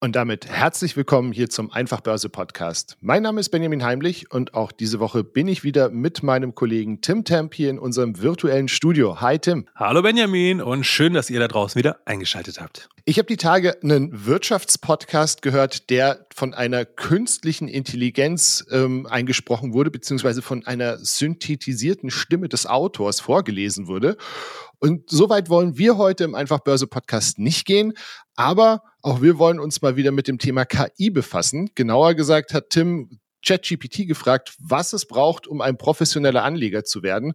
Und damit herzlich willkommen hier zum Einfachbörse Podcast. Mein Name ist Benjamin Heimlich und auch diese Woche bin ich wieder mit meinem Kollegen Tim Temp hier in unserem virtuellen Studio. Hi Tim. Hallo Benjamin und schön, dass ihr da draußen wieder eingeschaltet habt. Ich habe die Tage einen Wirtschaftspodcast gehört, der von einer künstlichen Intelligenz ähm, eingesprochen wurde, beziehungsweise von einer synthetisierten Stimme des Autors vorgelesen wurde. Und soweit wollen wir heute im Einfachbörse Podcast nicht gehen, aber auch wir wollen uns mal wieder mit dem Thema KI befassen. Genauer gesagt hat Tim ChatGPT gefragt, was es braucht, um ein professioneller Anleger zu werden.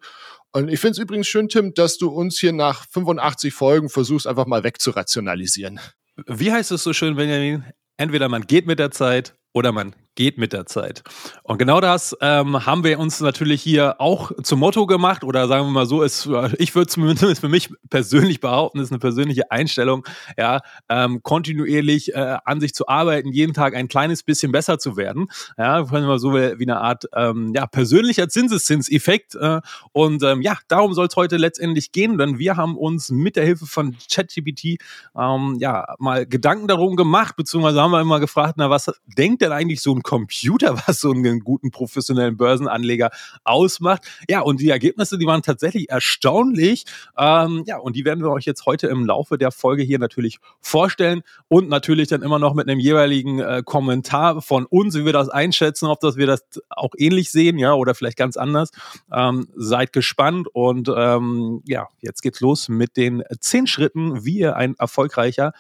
Und ich finde es übrigens schön, Tim, dass du uns hier nach 85 Folgen versuchst, einfach mal wegzurationalisieren. Wie heißt es so schön, Benjamin? Entweder man geht mit der Zeit oder man geht mit der Zeit. Und genau das ähm, haben wir uns natürlich hier auch zum Motto gemacht oder sagen wir mal so, ist, ich würde zumindest für mich persönlich behaupten, ist eine persönliche Einstellung, ja, ähm, kontinuierlich äh, an sich zu arbeiten, jeden Tag ein kleines bisschen besser zu werden. Ja, können wir so wie eine Art ähm, ja, persönlicher Zinseszinseffekt. Äh, und ähm, ja, darum soll es heute letztendlich gehen, denn wir haben uns mit der Hilfe von ChatGPT ähm, ja mal Gedanken darum gemacht, beziehungsweise haben wir immer gefragt, na, was denkt denn eigentlich so ein Computer, was so einen guten professionellen Börsenanleger ausmacht. Ja, und die Ergebnisse, die waren tatsächlich erstaunlich. Ähm, ja, und die werden wir euch jetzt heute im Laufe der Folge hier natürlich vorstellen und natürlich dann immer noch mit einem jeweiligen äh, Kommentar von uns, wie wir das einschätzen, ob das wir das auch ähnlich sehen, ja, oder vielleicht ganz anders. Ähm, seid gespannt und ähm, ja, jetzt geht's los mit den zehn Schritten, wie ihr ein erfolgreicher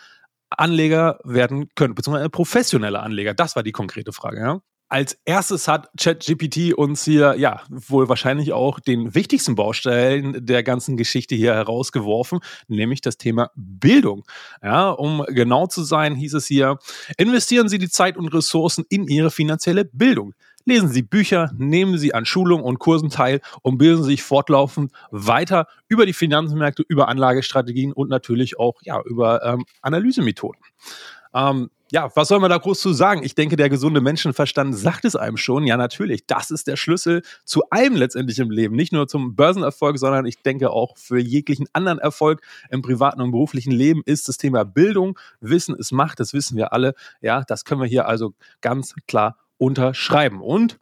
Anleger werden können, beziehungsweise professionelle Anleger. Das war die konkrete Frage. Ja? Als erstes hat ChatGPT uns hier, ja, wohl wahrscheinlich auch den wichtigsten Baustein der ganzen Geschichte hier herausgeworfen, nämlich das Thema Bildung. Ja, um genau zu sein, hieß es hier, investieren Sie die Zeit und Ressourcen in Ihre finanzielle Bildung. Lesen Sie Bücher, nehmen Sie an Schulungen und Kursen teil und bilden Sie sich fortlaufend weiter über die Finanzmärkte, über Anlagestrategien und natürlich auch ja, über ähm, Analysemethoden. Ähm, ja, was soll man da groß zu sagen? Ich denke, der gesunde Menschenverstand sagt es einem schon. Ja, natürlich, das ist der Schlüssel zu allem letztendlich im Leben. Nicht nur zum Börsenerfolg, sondern ich denke auch für jeglichen anderen Erfolg im privaten und beruflichen Leben ist das Thema Bildung. Wissen ist Macht, das wissen wir alle. Ja, das können wir hier also ganz klar unterschreiben. Und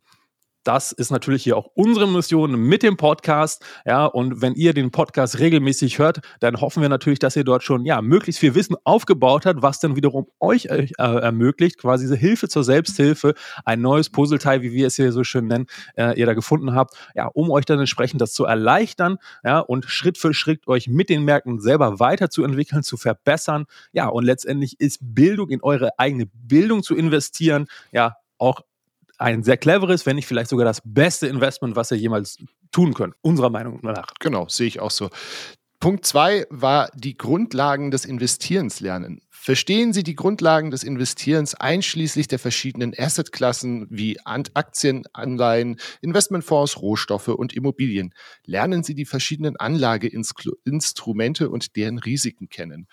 das ist natürlich hier auch unsere Mission mit dem Podcast. Ja, und wenn ihr den Podcast regelmäßig hört, dann hoffen wir natürlich, dass ihr dort schon ja möglichst viel Wissen aufgebaut habt, was dann wiederum euch äh, ermöglicht, quasi diese Hilfe zur Selbsthilfe, ein neues Puzzleteil, wie wir es hier so schön nennen, äh, ihr da gefunden habt, ja, um euch dann entsprechend das zu erleichtern, ja, und Schritt für Schritt euch mit den Märkten selber weiterzuentwickeln, zu verbessern, ja, und letztendlich ist Bildung in eure eigene Bildung zu investieren, ja, auch ein sehr cleveres, wenn nicht vielleicht sogar das beste Investment, was ihr jemals tun könnt, unserer Meinung nach. Genau, sehe ich auch so. Punkt zwei war die Grundlagen des Investierens lernen. Verstehen Sie die Grundlagen des Investierens einschließlich der verschiedenen Assetklassen wie Aktien, Anleihen, Investmentfonds, Rohstoffe und Immobilien. Lernen Sie die verschiedenen Anlageinstrumente und deren Risiken kennen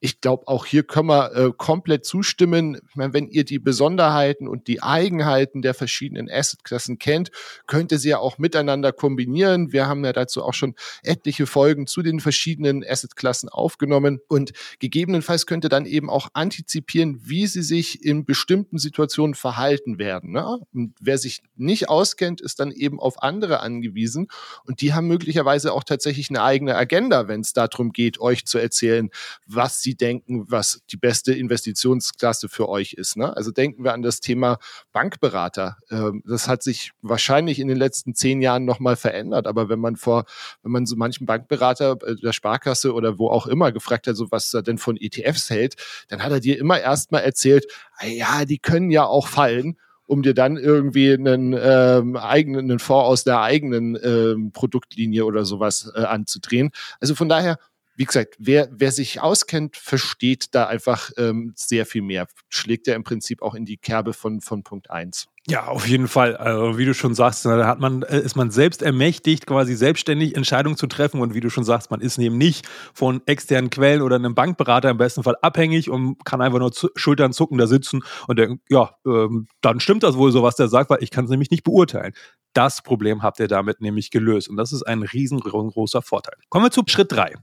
ich glaube, auch hier können wir äh, komplett zustimmen. Ich meine, wenn ihr die Besonderheiten und die Eigenheiten der verschiedenen Assetklassen kennt, könnt ihr sie ja auch miteinander kombinieren. Wir haben ja dazu auch schon etliche Folgen zu den verschiedenen Assetklassen aufgenommen und gegebenenfalls könnt ihr dann eben auch antizipieren, wie sie sich in bestimmten Situationen verhalten werden. Ne? Und wer sich nicht auskennt, ist dann eben auf andere angewiesen und die haben möglicherweise auch tatsächlich eine eigene Agenda, wenn es darum geht, euch zu erzählen, was sie Sie denken, was die beste Investitionsklasse für euch ist. Ne? Also denken wir an das Thema Bankberater. Ähm, das hat sich wahrscheinlich in den letzten zehn Jahren nochmal verändert. Aber wenn man vor, wenn man so manchen Bankberater äh, der Sparkasse oder wo auch immer gefragt hat, so was er denn von ETFs hält, dann hat er dir immer erstmal erzählt, ah ja, die können ja auch fallen um dir dann irgendwie einen ähm, eigenen einen Fonds aus der eigenen ähm, Produktlinie oder sowas äh, anzudrehen. Also von daher wie gesagt, wer, wer sich auskennt, versteht da einfach ähm, sehr viel mehr. Schlägt ja im Prinzip auch in die Kerbe von, von Punkt 1. Ja, auf jeden Fall. Also, wie du schon sagst, da hat man, äh, ist man selbst ermächtigt, quasi selbstständig Entscheidungen zu treffen. Und wie du schon sagst, man ist eben nicht von externen Quellen oder einem Bankberater im besten Fall abhängig und kann einfach nur zu, Schultern zucken da sitzen und denken, ja, ähm, dann stimmt das wohl so, was der sagt, weil ich kann es nämlich nicht beurteilen. Das Problem habt ihr damit nämlich gelöst. Und das ist ein riesengroßer Vorteil. Kommen wir zu Schritt drei.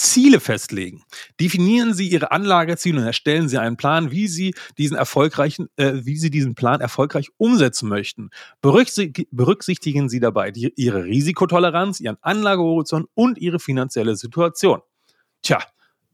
Ziele festlegen. Definieren Sie Ihre Anlageziele und erstellen Sie einen Plan, wie Sie diesen erfolgreichen, äh, wie Sie diesen Plan erfolgreich umsetzen möchten. Berücksichtigen Sie dabei die, Ihre Risikotoleranz, Ihren Anlagehorizont und Ihre finanzielle Situation. Tja,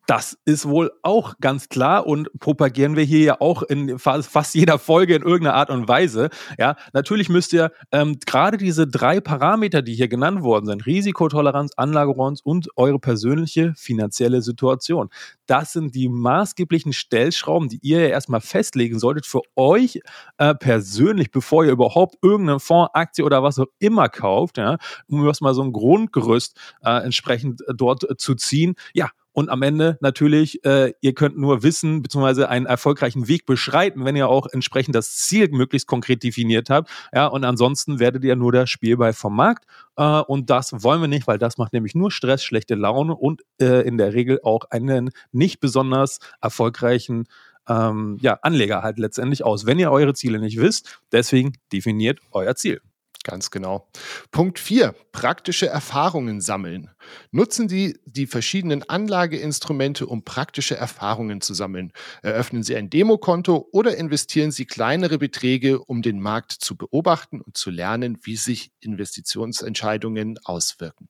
das ist wohl auch ganz klar und propagieren wir hier ja auch in fast jeder Folge in irgendeiner Art und Weise. Ja, natürlich müsst ihr ähm, gerade diese drei Parameter, die hier genannt worden sind, Risikotoleranz, Anlageronz und eure persönliche finanzielle Situation. Das sind die maßgeblichen Stellschrauben, die ihr ja erstmal festlegen solltet für euch äh, persönlich, bevor ihr überhaupt irgendeine Fonds, Aktie oder was auch immer kauft, ja, um erstmal so ein Grundgerüst äh, entsprechend dort äh, zu ziehen. Ja, und am Ende natürlich, äh, ihr könnt nur wissen, beziehungsweise einen erfolgreichen Weg beschreiten, wenn ihr auch entsprechend das Ziel möglichst konkret definiert habt. Ja, und ansonsten werdet ihr nur der Spielball vom Markt. Äh, und das wollen wir nicht, weil das macht nämlich nur Stress, schlechte Laune und äh, in der Regel auch einen nicht besonders erfolgreichen ähm, ja, Anleger halt letztendlich aus, wenn ihr eure Ziele nicht wisst. Deswegen definiert euer Ziel. Ganz genau. Punkt 4. Praktische Erfahrungen sammeln. Nutzen Sie die verschiedenen Anlageinstrumente, um praktische Erfahrungen zu sammeln. Eröffnen Sie ein Demokonto oder investieren Sie kleinere Beträge, um den Markt zu beobachten und zu lernen, wie sich Investitionsentscheidungen auswirken.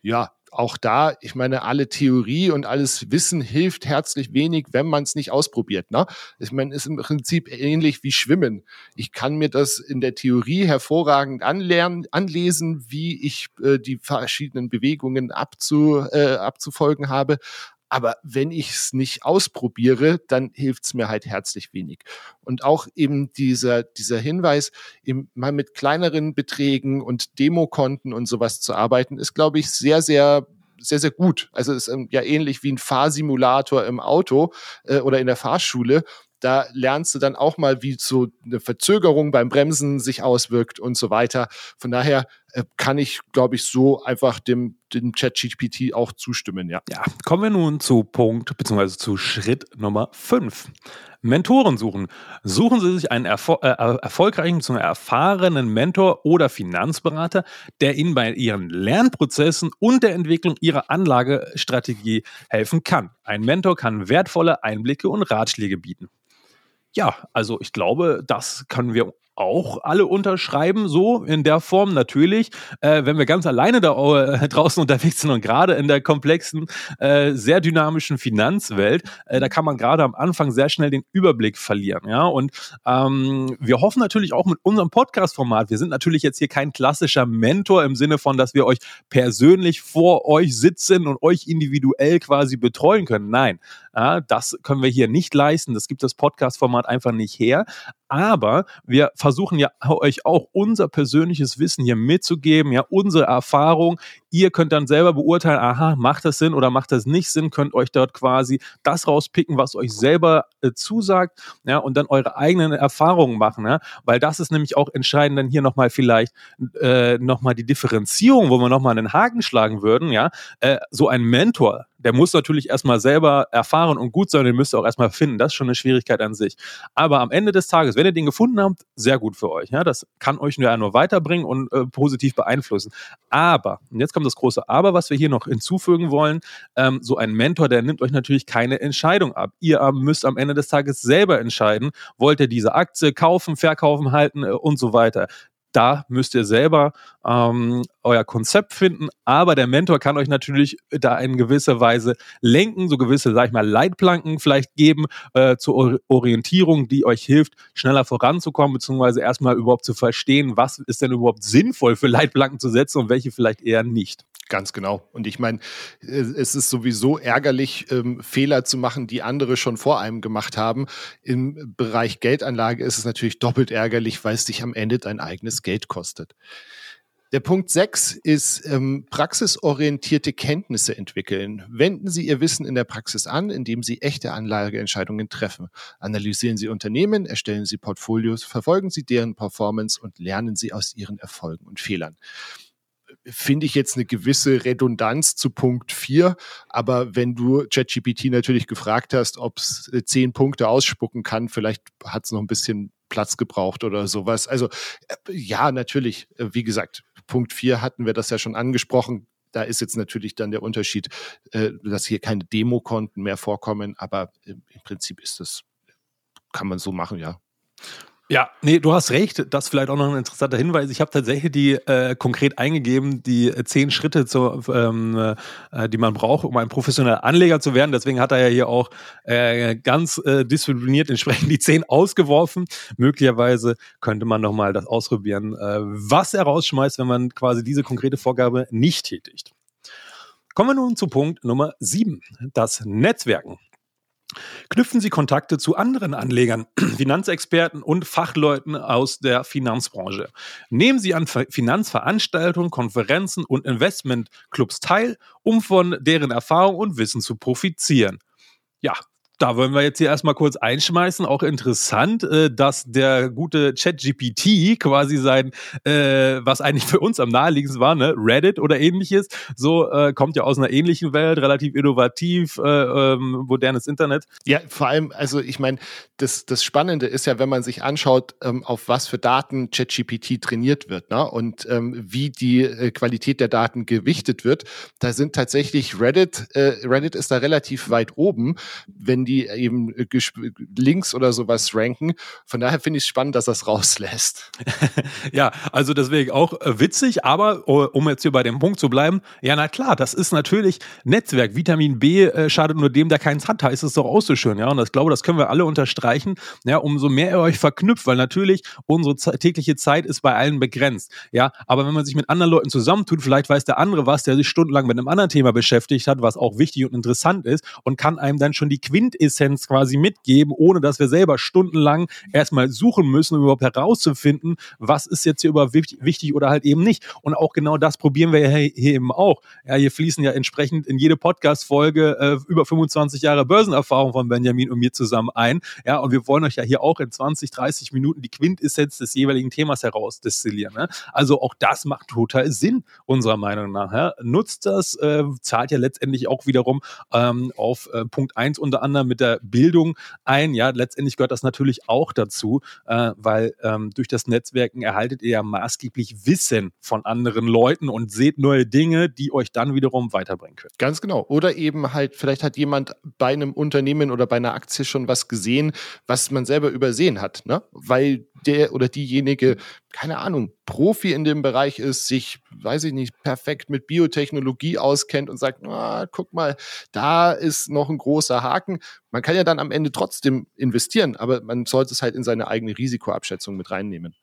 Ja, auch da, ich meine, alle Theorie und alles Wissen hilft herzlich wenig, wenn man es nicht ausprobiert. Ne? Ich meine, ist im Prinzip ähnlich wie Schwimmen. Ich kann mir das in der Theorie hervorragend anlernen, anlesen, wie ich äh, die verschiedenen Bewegungen abzu, äh, abzufolgen habe. Aber wenn ich es nicht ausprobiere, dann hilft es mir halt herzlich wenig. Und auch eben dieser, dieser Hinweis, eben mal mit kleineren Beträgen und Demokonten und sowas zu arbeiten, ist, glaube ich, sehr, sehr sehr, sehr gut. Also ist ähm, ja ähnlich wie ein Fahrsimulator im Auto äh, oder in der Fahrschule. Da lernst du dann auch mal, wie so eine Verzögerung beim Bremsen sich auswirkt und so weiter. Von daher kann ich, glaube ich, so einfach dem, dem ChatGPT auch zustimmen, ja. Ja, kommen wir nun zu Punkt, beziehungsweise zu Schritt Nummer 5. Mentoren suchen. Suchen Sie sich einen erfol äh, erfolgreichen, zu erfahrenen Mentor oder Finanzberater, der Ihnen bei Ihren Lernprozessen und der Entwicklung Ihrer Anlagestrategie helfen kann. Ein Mentor kann wertvolle Einblicke und Ratschläge bieten. Ja, also ich glaube, das können wir auch alle unterschreiben, so in der Form natürlich. Äh, wenn wir ganz alleine da äh, draußen unterwegs sind und gerade in der komplexen, äh, sehr dynamischen Finanzwelt, äh, da kann man gerade am Anfang sehr schnell den Überblick verlieren. Ja, und ähm, wir hoffen natürlich auch mit unserem Podcast-Format. Wir sind natürlich jetzt hier kein klassischer Mentor im Sinne von, dass wir euch persönlich vor euch sitzen und euch individuell quasi betreuen können. Nein, ja, das können wir hier nicht leisten. Das gibt das Podcast-Format einfach nicht her. Aber wir versuchen ja euch auch unser persönliches Wissen hier mitzugeben, ja, unsere Erfahrung. Ihr könnt dann selber beurteilen, aha, macht das Sinn oder macht das nicht Sinn, könnt euch dort quasi das rauspicken, was euch selber äh, zusagt, ja, und dann eure eigenen Erfahrungen machen, ja, weil das ist nämlich auch entscheidend, dann hier nochmal vielleicht äh, nochmal die Differenzierung, wo wir nochmal einen Haken schlagen würden, ja, äh, so ein Mentor, der muss natürlich erstmal selber erfahren und gut sein, den müsst ihr auch erstmal finden. Das ist schon eine Schwierigkeit an sich. Aber am Ende des Tages, wenn ihr den gefunden habt, sehr gut für euch. Ja, das kann euch nur, nur weiterbringen und äh, positiv beeinflussen. Aber, und jetzt kommt das große Aber, was wir hier noch hinzufügen wollen, ähm, so ein Mentor, der nimmt euch natürlich keine Entscheidung ab. Ihr äh, müsst am Ende des Tages selber entscheiden, wollt ihr diese Aktie kaufen, verkaufen, halten äh, und so weiter da müsst ihr selber ähm, euer Konzept finden, aber der Mentor kann euch natürlich da in gewisser Weise lenken, so gewisse, sag ich mal, Leitplanken vielleicht geben äh, zur Orientierung, die euch hilft, schneller voranzukommen, beziehungsweise erstmal überhaupt zu verstehen, was ist denn überhaupt sinnvoll für Leitplanken zu setzen und welche vielleicht eher nicht. Ganz genau. Und ich meine, äh, es ist sowieso ärgerlich, ähm, Fehler zu machen, die andere schon vor einem gemacht haben. Im Bereich Geldanlage ist es natürlich doppelt ärgerlich, weil es dich am Ende dein eigenes Geld kostet. Der Punkt 6 ist ähm, praxisorientierte Kenntnisse entwickeln. Wenden Sie Ihr Wissen in der Praxis an, indem Sie echte Anlageentscheidungen treffen. Analysieren Sie Unternehmen, erstellen Sie Portfolios, verfolgen Sie deren Performance und lernen Sie aus ihren Erfolgen und Fehlern finde ich jetzt eine gewisse Redundanz zu Punkt 4. Aber wenn du ChatGPT natürlich gefragt hast, ob es äh, zehn Punkte ausspucken kann, vielleicht hat es noch ein bisschen Platz gebraucht oder sowas. Also äh, ja, natürlich, äh, wie gesagt, Punkt 4 hatten wir das ja schon angesprochen. Da ist jetzt natürlich dann der Unterschied, dass hier keine Demokonten mehr vorkommen, aber im Prinzip ist das, kann man so machen, ja. Ja, nee, du hast recht. Das ist vielleicht auch noch ein interessanter Hinweis. Ich habe tatsächlich die äh, konkret eingegeben, die äh, zehn Schritte, zu, ähm, äh, die man braucht, um ein professioneller Anleger zu werden. Deswegen hat er ja hier auch äh, ganz äh, diszipliniert entsprechend die zehn ausgeworfen. Möglicherweise könnte man nochmal das ausprobieren, äh, was er rausschmeißt, wenn man quasi diese konkrete Vorgabe nicht tätigt. Kommen wir nun zu Punkt Nummer sieben, das Netzwerken. Knüpfen Sie Kontakte zu anderen Anlegern, Finanzexperten und Fachleuten aus der Finanzbranche. Nehmen Sie an Finanzveranstaltungen, Konferenzen und Investmentclubs teil, um von deren Erfahrung und Wissen zu profitieren. Ja, da wollen wir jetzt hier erstmal kurz einschmeißen. Auch interessant, äh, dass der gute ChatGPT quasi sein, äh, was eigentlich für uns am naheliegendsten war, ne, Reddit oder ähnliches, so äh, kommt ja aus einer ähnlichen Welt, relativ innovativ, äh, ähm, modernes Internet. Ja, vor allem, also ich meine, das, das Spannende ist ja, wenn man sich anschaut, ähm, auf was für Daten ChatGPT trainiert wird ne? und ähm, wie die äh, Qualität der Daten gewichtet wird, da sind tatsächlich Reddit, äh, Reddit ist da relativ weit oben, wenn die eben äh, Links oder sowas ranken. Von daher finde ich es spannend, dass das rauslässt. ja, also deswegen auch äh, witzig, aber uh, um jetzt hier bei dem Punkt zu bleiben, ja, na klar, das ist natürlich Netzwerk. Vitamin B äh, schadet nur dem, der keins hat, heißt es doch auch so schön, ja. Und ich glaube, das können wir alle unterstreichen. Ja, umso mehr ihr euch verknüpft, weil natürlich unsere tägliche Zeit ist bei allen begrenzt. Ja, aber wenn man sich mit anderen Leuten zusammentut, vielleicht weiß der andere was, der sich stundenlang mit einem anderen Thema beschäftigt hat, was auch wichtig und interessant ist und kann einem dann schon die Quint Quintessenz quasi mitgeben, ohne dass wir selber stundenlang erstmal suchen müssen, um überhaupt herauszufinden, was ist jetzt hier überhaupt wichtig oder halt eben nicht. Und auch genau das probieren wir hier, hier eben auch. Ja, hier fließen ja entsprechend in jede Podcast-Folge äh, über 25 Jahre Börsenerfahrung von Benjamin und mir zusammen ein. Ja, und wir wollen euch ja hier auch in 20, 30 Minuten die Quintessenz des jeweiligen Themas herausdestillieren. Ne? Also auch das macht total Sinn, unserer Meinung nach. Ja? Nutzt das, äh, zahlt ja letztendlich auch wiederum ähm, auf äh, Punkt 1 unter anderem mit der Bildung ein. Ja, letztendlich gehört das natürlich auch dazu, äh, weil ähm, durch das Netzwerken erhaltet ihr ja maßgeblich Wissen von anderen Leuten und seht neue Dinge, die euch dann wiederum weiterbringen können. Ganz genau. Oder eben halt, vielleicht hat jemand bei einem Unternehmen oder bei einer Aktie schon was gesehen, was man selber übersehen hat, ne? Weil der oder diejenige, keine Ahnung, Profi in dem Bereich ist, sich, weiß ich nicht, perfekt mit Biotechnologie auskennt und sagt, ah, guck mal, da ist noch ein großer Haken. Man kann ja dann am Ende trotzdem investieren, aber man sollte es halt in seine eigene Risikoabschätzung mit reinnehmen.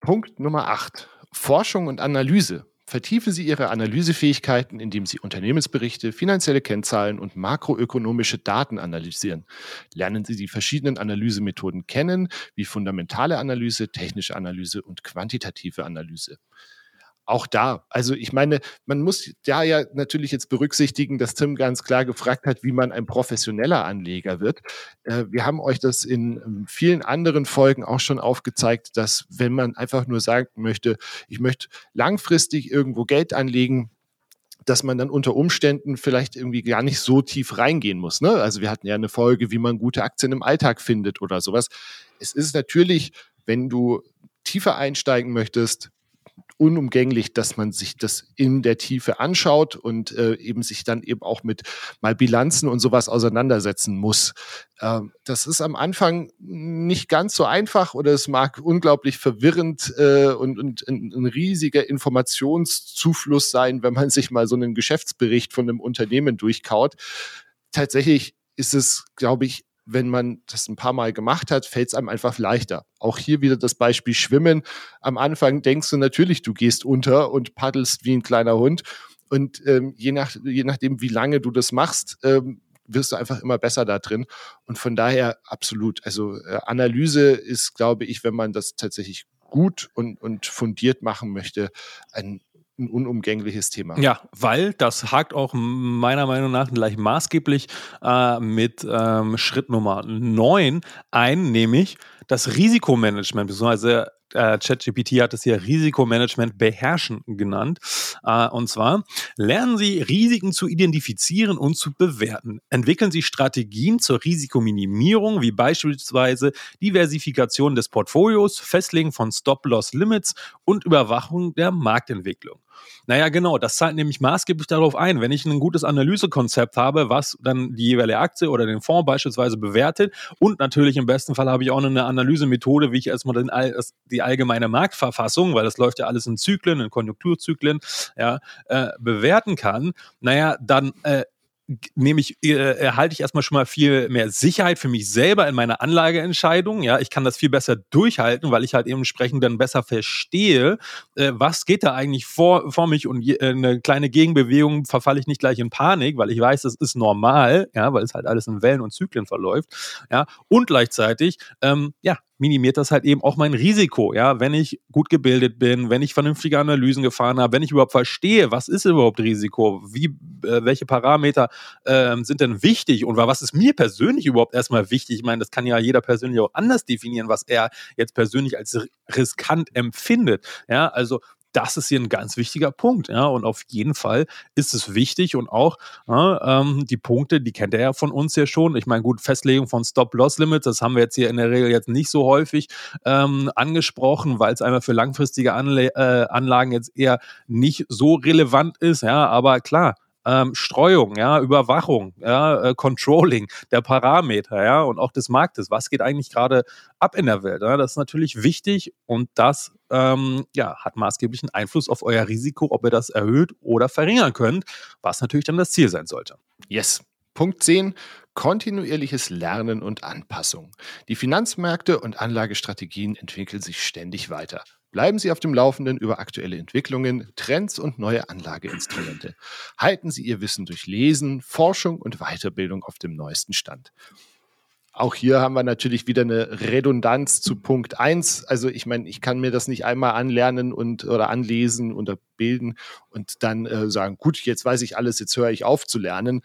Punkt Nummer 8. Forschung und Analyse. Vertiefen Sie Ihre Analysefähigkeiten, indem Sie Unternehmensberichte, finanzielle Kennzahlen und makroökonomische Daten analysieren. Lernen Sie die verschiedenen Analysemethoden kennen, wie fundamentale Analyse, technische Analyse und quantitative Analyse auch da, also ich meine, man muss da ja natürlich jetzt berücksichtigen, dass Tim ganz klar gefragt hat, wie man ein professioneller Anleger wird. Äh, wir haben euch das in ähm, vielen anderen Folgen auch schon aufgezeigt, dass wenn man einfach nur sagen möchte, ich möchte langfristig irgendwo Geld anlegen, dass man dann unter Umständen vielleicht irgendwie gar nicht so tief reingehen muss. Ne? Also wir hatten ja eine Folge, wie man gute Aktien im Alltag findet oder sowas. Es ist natürlich, wenn du tiefer einsteigen möchtest, unumgänglich, dass man sich das in der Tiefe anschaut und äh, eben sich dann eben auch mit mal Bilanzen und sowas auseinandersetzen muss. Ähm, das ist am Anfang nicht ganz so einfach oder es mag unglaublich verwirrend äh, und, und ein, ein riesiger Informationszufluss sein, wenn man sich mal so einen Geschäftsbericht von einem Unternehmen durchkaut. Tatsächlich ist es, glaube ich, wenn man das ein paar Mal gemacht hat, fällt es einem einfach leichter. Auch hier wieder das Beispiel Schwimmen. Am Anfang denkst du natürlich, du gehst unter und paddelst wie ein kleiner Hund. Und ähm, je, nach, je nachdem, wie lange du das machst, ähm, wirst du einfach immer besser da drin. Und von daher absolut. Also äh, Analyse ist, glaube ich, wenn man das tatsächlich gut und, und fundiert machen möchte, ein ein unumgängliches Thema. Ja, weil das hakt auch meiner Meinung nach gleich maßgeblich äh, mit ähm, Schritt Nummer 9 ein, nämlich das Risikomanagement, beziehungsweise äh, ChatGPT hat es hier Risikomanagement beherrschen genannt. Äh, und zwar lernen Sie Risiken zu identifizieren und zu bewerten. Entwickeln Sie Strategien zur Risikominimierung, wie beispielsweise Diversifikation des Portfolios, Festlegen von Stop-Loss-Limits und Überwachung der Marktentwicklung. Naja, genau, das zahlt nämlich maßgeblich darauf ein, wenn ich ein gutes Analysekonzept habe, was dann die jeweilige Aktie oder den Fonds beispielsweise bewertet und natürlich im besten Fall habe ich auch eine Analysemethode, wie ich erstmal den, die allgemeine Marktverfassung, weil das läuft ja alles in Zyklen, in Konjunkturzyklen, ja, äh, bewerten kann, naja, dann äh, nehme ich, äh, erhalte ich erstmal schon mal viel mehr Sicherheit für mich selber in meiner Anlageentscheidung. Ja, ich kann das viel besser durchhalten, weil ich halt eben entsprechend dann besser verstehe, äh, was geht da eigentlich vor, vor mich und je, äh, eine kleine Gegenbewegung verfalle ich nicht gleich in Panik, weil ich weiß, das ist normal, ja, weil es halt alles in Wellen und Zyklen verläuft. Ja, und gleichzeitig, ähm, ja, minimiert das halt eben auch mein Risiko. Ja, wenn ich gut gebildet bin, wenn ich vernünftige Analysen gefahren habe, wenn ich überhaupt verstehe, was ist überhaupt Risiko, wie, äh, welche Parameter äh, sind denn wichtig und was ist mir persönlich überhaupt erstmal wichtig? Ich meine, das kann ja jeder persönlich auch anders definieren, was er jetzt persönlich als riskant empfindet. Ja, also das ist hier ein ganz wichtiger Punkt. Ja, und auf jeden Fall ist es wichtig und auch ja, ähm, die Punkte, die kennt er ja von uns ja schon. Ich meine, gut, Festlegung von Stop-Loss-Limits, das haben wir jetzt hier in der Regel jetzt nicht so häufig ähm, angesprochen, weil es einmal für langfristige Anle äh, Anlagen jetzt eher nicht so relevant ist. Ja, aber klar, ähm, Streuung, ja, Überwachung, ja, äh, Controlling der Parameter, ja, und auch des Marktes. Was geht eigentlich gerade ab in der Welt? Ja? Das ist natürlich wichtig und das ähm, ja, hat maßgeblichen Einfluss auf euer Risiko, ob ihr das erhöht oder verringern könnt, was natürlich dann das Ziel sein sollte. Yes. Punkt 10. Kontinuierliches Lernen und Anpassung. Die Finanzmärkte und Anlagestrategien entwickeln sich ständig weiter. Bleiben Sie auf dem Laufenden über aktuelle Entwicklungen, Trends und neue Anlageinstrumente. Halten Sie Ihr Wissen durch Lesen, Forschung und Weiterbildung auf dem neuesten Stand. Auch hier haben wir natürlich wieder eine Redundanz zu Punkt 1. Also ich meine, ich kann mir das nicht einmal anlernen und oder anlesen oder bilden und dann äh, sagen, gut, jetzt weiß ich alles, jetzt höre ich auf zu lernen.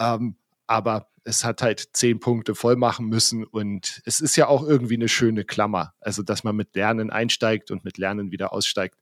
Ähm, aber es hat halt zehn Punkte voll machen müssen und es ist ja auch irgendwie eine schöne Klammer. Also, dass man mit Lernen einsteigt und mit Lernen wieder aussteigt.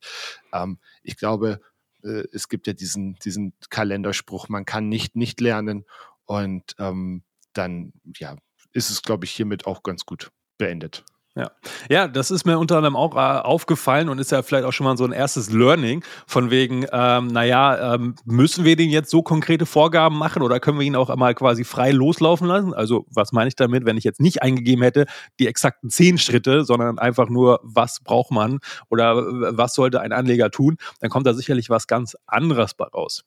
Ähm, ich glaube, äh, es gibt ja diesen, diesen Kalenderspruch, man kann nicht nicht lernen und ähm, dann, ja, ist es, glaube ich, hiermit auch ganz gut beendet. Ja. ja, das ist mir unter anderem auch äh, aufgefallen und ist ja vielleicht auch schon mal so ein erstes Learning von wegen, ähm, naja, ähm, müssen wir den jetzt so konkrete Vorgaben machen oder können wir ihn auch einmal quasi frei loslaufen lassen? Also was meine ich damit, wenn ich jetzt nicht eingegeben hätte, die exakten zehn Schritte, sondern einfach nur, was braucht man oder was sollte ein Anleger tun, dann kommt da sicherlich was ganz anderes bei raus.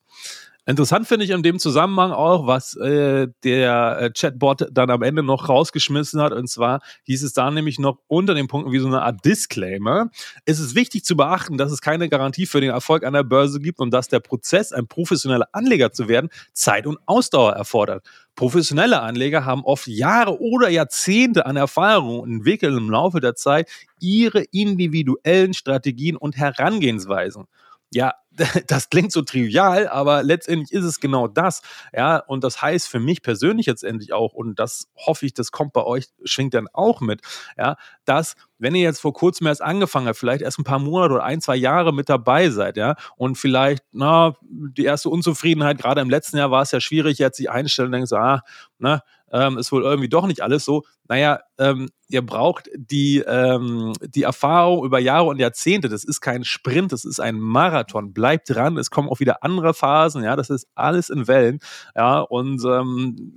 Interessant finde ich in dem Zusammenhang auch, was äh, der äh, Chatbot dann am Ende noch rausgeschmissen hat. Und zwar hieß es da nämlich noch unter den Punkten wie so eine Art Disclaimer. Es ist wichtig zu beachten, dass es keine Garantie für den Erfolg der Börse gibt und dass der Prozess, ein professioneller Anleger zu werden, Zeit und Ausdauer erfordert. Professionelle Anleger haben oft Jahre oder Jahrzehnte an Erfahrung und entwickeln im Laufe der Zeit ihre individuellen Strategien und Herangehensweisen. Ja, das klingt so trivial, aber letztendlich ist es genau das. Ja, und das heißt für mich persönlich jetzt endlich auch, und das hoffe ich, das kommt bei euch, schwingt dann auch mit, ja, dass, wenn ihr jetzt vor kurzem erst angefangen habt, vielleicht erst ein paar Monate oder ein, zwei Jahre mit dabei seid, ja, und vielleicht, na, die erste Unzufriedenheit, gerade im letzten Jahr war es ja schwierig, jetzt sich einstellen und denkt so, ah, na, ähm, ist wohl irgendwie doch nicht alles so. Naja, ähm, ihr braucht die, ähm, die Erfahrung über Jahre und Jahrzehnte. Das ist kein Sprint, das ist ein Marathon. Bleibt dran, es kommen auch wieder andere Phasen, ja, das ist alles in Wellen. Ja, und ähm,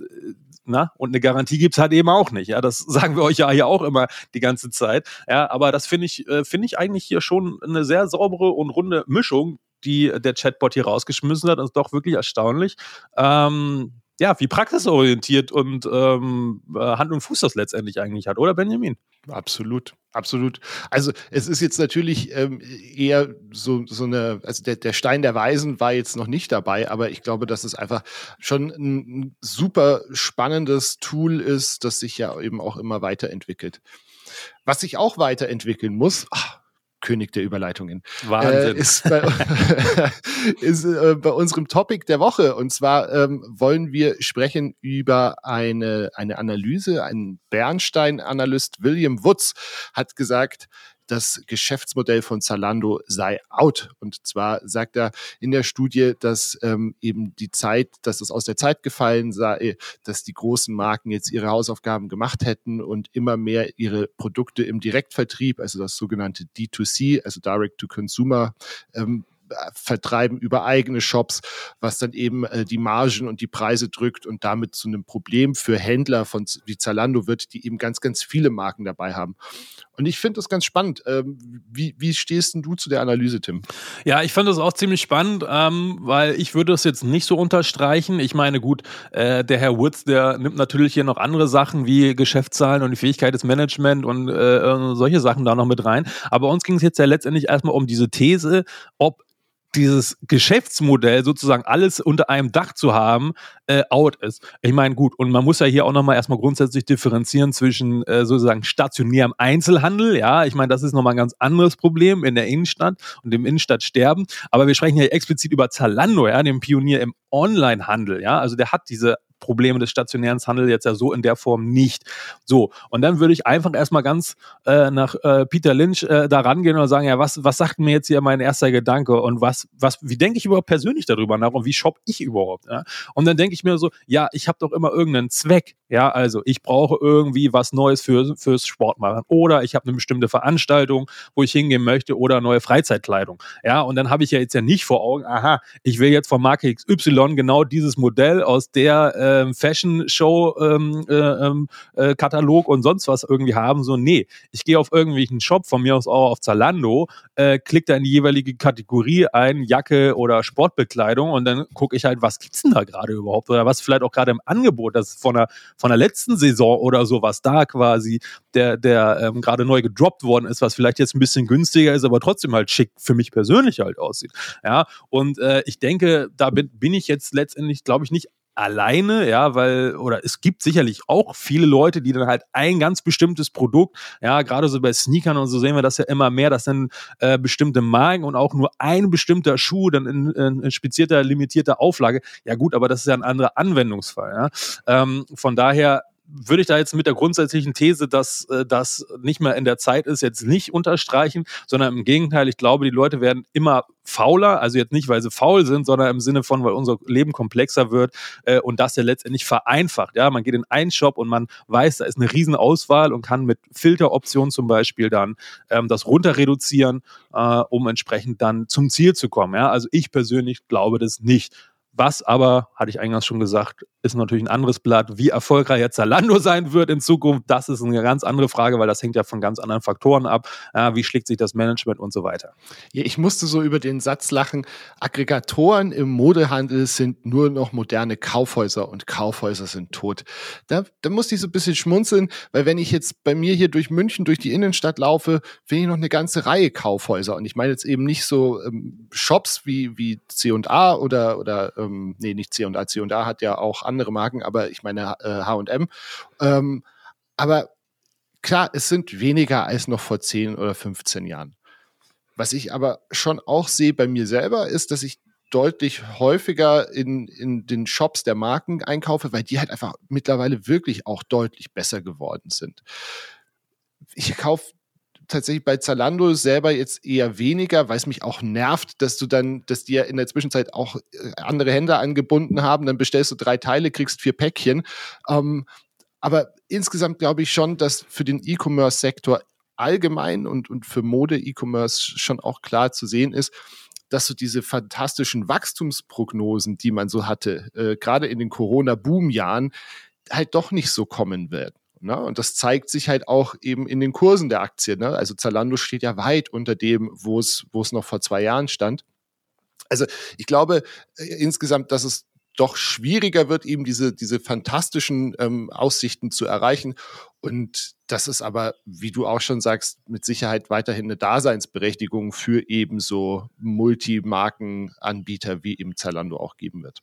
na, und eine Garantie gibt's halt eben auch nicht. Ja, das sagen wir euch ja hier auch immer die ganze Zeit. Ja, aber das finde ich, äh, finde ich eigentlich hier schon eine sehr saubere und runde Mischung, die der Chatbot hier rausgeschmissen hat. Das ist doch wirklich erstaunlich. Ähm, ja, wie praxisorientiert und ähm, äh, Hand und Fuß das letztendlich eigentlich hat, oder Benjamin? Absolut, absolut. Also es ist jetzt natürlich ähm, eher so, so eine, also der, der Stein der Weisen war jetzt noch nicht dabei, aber ich glaube, dass es einfach schon ein super spannendes Tool ist, das sich ja eben auch immer weiterentwickelt. Was sich auch weiterentwickeln muss, ach, König der Überleitungen. Wahnsinn. Äh, ist bei, ist, äh, bei unserem Topic der Woche. Und zwar ähm, wollen wir sprechen über eine, eine Analyse. Ein Bernstein-Analyst, William Woods, hat gesagt, das Geschäftsmodell von Zalando sei out. Und zwar sagt er in der Studie, dass ähm, eben die Zeit, dass es aus der Zeit gefallen sei, dass die großen Marken jetzt ihre Hausaufgaben gemacht hätten und immer mehr ihre Produkte im Direktvertrieb, also das sogenannte D2C, also Direct to Consumer, ähm, vertreiben über eigene Shops, was dann eben äh, die Margen und die Preise drückt und damit zu einem Problem für Händler von wie Zalando wird, die eben ganz, ganz viele Marken dabei haben. Und ich finde das ganz spannend. Ähm, wie, wie stehst denn du zu der Analyse, Tim? Ja, ich finde das auch ziemlich spannend, ähm, weil ich würde es jetzt nicht so unterstreichen. Ich meine, gut, äh, der Herr Woods, der nimmt natürlich hier noch andere Sachen wie Geschäftszahlen und die Fähigkeit des Management und äh, solche Sachen da noch mit rein. Aber uns ging es jetzt ja letztendlich erstmal um diese These, ob dieses Geschäftsmodell sozusagen alles unter einem Dach zu haben, äh, out ist. Ich meine, gut, und man muss ja hier auch nochmal erstmal grundsätzlich differenzieren zwischen äh, sozusagen stationärem Einzelhandel, ja, ich meine, das ist nochmal ein ganz anderes Problem in der Innenstadt und im Innenstadtsterben, aber wir sprechen ja explizit über Zalando, ja, dem Pionier im Onlinehandel, ja, also der hat diese Probleme des stationären Handels jetzt ja so in der Form nicht. So, und dann würde ich einfach erstmal ganz äh, nach äh, Peter Lynch äh, da rangehen und sagen, ja, was, was sagt mir jetzt hier mein erster Gedanke und was, was, wie denke ich überhaupt persönlich darüber nach und wie shop ich überhaupt? Ja? Und dann denke ich mir so, ja, ich habe doch immer irgendeinen Zweck. Ja, also ich brauche irgendwie was Neues für, fürs Sportmachen oder ich habe eine bestimmte Veranstaltung, wo ich hingehen möchte oder neue Freizeitkleidung. Ja, und dann habe ich ja jetzt ja nicht vor Augen, aha, ich will jetzt von Marke XY genau dieses Modell aus der äh, ähm, Fashion-Show ähm, äh, ähm, äh, und sonst was irgendwie haben. So, nee, ich gehe auf irgendwelchen Shop, von mir aus auch auf Zalando, äh, klick da in die jeweilige Kategorie ein, Jacke oder Sportbekleidung und dann gucke ich halt, was gibt's denn da gerade überhaupt oder was vielleicht auch gerade im Angebot, das von der, von der letzten Saison oder so, was da quasi der, der ähm, gerade neu gedroppt worden ist, was vielleicht jetzt ein bisschen günstiger ist, aber trotzdem halt schick für mich persönlich halt aussieht. Ja, und äh, ich denke, da bin, bin ich jetzt letztendlich, glaube ich, nicht alleine, ja, weil, oder es gibt sicherlich auch viele Leute, die dann halt ein ganz bestimmtes Produkt, ja, gerade so bei Sneakern und so sehen wir das ja immer mehr, das sind äh, bestimmte Marken und auch nur ein bestimmter Schuh dann in, in, in spezierter, limitierter Auflage. Ja gut, aber das ist ja ein anderer Anwendungsfall, ja. Ähm, von daher würde ich da jetzt mit der grundsätzlichen These, dass äh, das nicht mehr in der Zeit ist, jetzt nicht unterstreichen, sondern im Gegenteil, ich glaube, die Leute werden immer fauler, also jetzt nicht, weil sie faul sind, sondern im Sinne von, weil unser Leben komplexer wird äh, und das ja letztendlich vereinfacht. Ja, man geht in einen Shop und man weiß, da ist eine Riesenauswahl und kann mit Filteroptionen zum Beispiel dann ähm, das runter reduzieren, äh, um entsprechend dann zum Ziel zu kommen. Ja, also ich persönlich glaube das nicht. Was aber, hatte ich eingangs schon gesagt, ist natürlich ein anderes Blatt. Wie erfolgreich jetzt Zalando sein wird in Zukunft, das ist eine ganz andere Frage, weil das hängt ja von ganz anderen Faktoren ab. Ja, wie schlägt sich das Management und so weiter? Ja, ich musste so über den Satz lachen. Aggregatoren im Modehandel sind nur noch moderne Kaufhäuser und Kaufhäuser sind tot. Da, da musste ich so ein bisschen schmunzeln, weil wenn ich jetzt bei mir hier durch München, durch die Innenstadt laufe, finde ich noch eine ganze Reihe Kaufhäuser. Und ich meine jetzt eben nicht so ähm, Shops wie, wie C&A oder, oder ähm, nee, nicht C&A. C&A hat ja auch andere Marken, aber ich meine H&M. Ähm, aber klar, es sind weniger als noch vor 10 oder 15 Jahren. Was ich aber schon auch sehe bei mir selber, ist, dass ich deutlich häufiger in, in den Shops der Marken einkaufe, weil die halt einfach mittlerweile wirklich auch deutlich besser geworden sind. Ich kaufe tatsächlich bei Zalando selber jetzt eher weniger, weil es mich auch nervt, dass du dann, dass die ja in der Zwischenzeit auch äh, andere Hände angebunden haben, dann bestellst du drei Teile, kriegst vier Päckchen. Ähm, aber insgesamt glaube ich schon, dass für den E-Commerce-Sektor allgemein und, und für Mode-E-Commerce schon auch klar zu sehen ist, dass so diese fantastischen Wachstumsprognosen, die man so hatte, äh, gerade in den Corona-Boom-Jahren, halt doch nicht so kommen werden. Ne? Und das zeigt sich halt auch eben in den Kursen der Aktien. Ne? Also Zalando steht ja weit unter dem, wo es, noch vor zwei Jahren stand. Also ich glaube äh, insgesamt, dass es doch schwieriger wird, eben diese, diese fantastischen ähm, Aussichten zu erreichen. Und das ist aber, wie du auch schon sagst, mit Sicherheit weiterhin eine Daseinsberechtigung für eben so Multimarkenanbieter wie eben Zalando auch geben wird.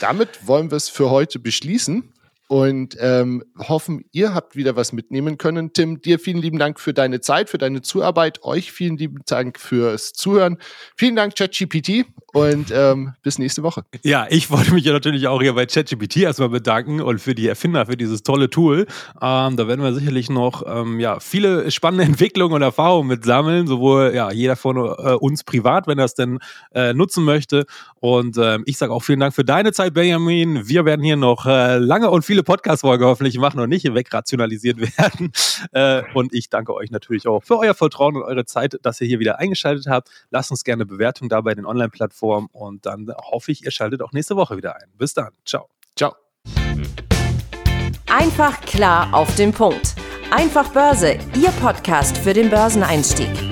Damit wollen wir es für heute beschließen. Und ähm, hoffen, ihr habt wieder was mitnehmen können. Tim, dir vielen lieben Dank für deine Zeit, für deine Zuarbeit. Euch vielen lieben Dank fürs Zuhören. Vielen Dank, ChatGPT. Und ähm, bis nächste Woche. Ja, ich wollte mich ja natürlich auch hier bei ChatGPT erstmal bedanken und für die Erfinder für dieses tolle Tool. Ähm, da werden wir sicherlich noch ähm, ja, viele spannende Entwicklungen und Erfahrungen mit sammeln, sowohl ja, jeder von äh, uns privat, wenn er es denn äh, nutzen möchte. Und ähm, ich sage auch vielen Dank für deine Zeit, Benjamin. Wir werden hier noch äh, lange und viele Podcast-Folgen hoffentlich machen und nicht wegrationalisiert werden. Äh, und ich danke euch natürlich auch für euer Vertrauen und eure Zeit, dass ihr hier wieder eingeschaltet habt. Lasst uns gerne Bewertung da bei den Online-Plattformen Plattform und dann hoffe ich, ihr schaltet auch nächste Woche wieder ein. Bis dann. Ciao. Ciao. Einfach klar auf den Punkt. Einfach Börse, Ihr Podcast für den Börseneinstieg.